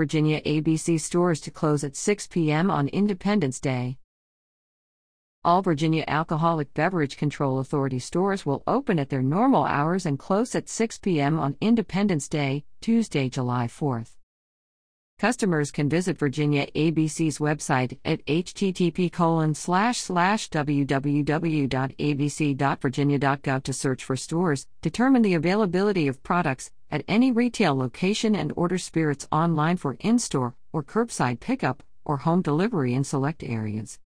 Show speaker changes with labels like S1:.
S1: Virginia ABC stores to close at 6 p.m. on Independence Day. All Virginia Alcoholic Beverage Control Authority stores will open at their normal hours and close at 6 p.m. on Independence Day, Tuesday, July 4th. Customers can visit Virginia ABC's website at http www.abc.virginia.gov to search for stores, determine the availability of products at any retail location, and order spirits online for in store or curbside pickup or home delivery in select areas.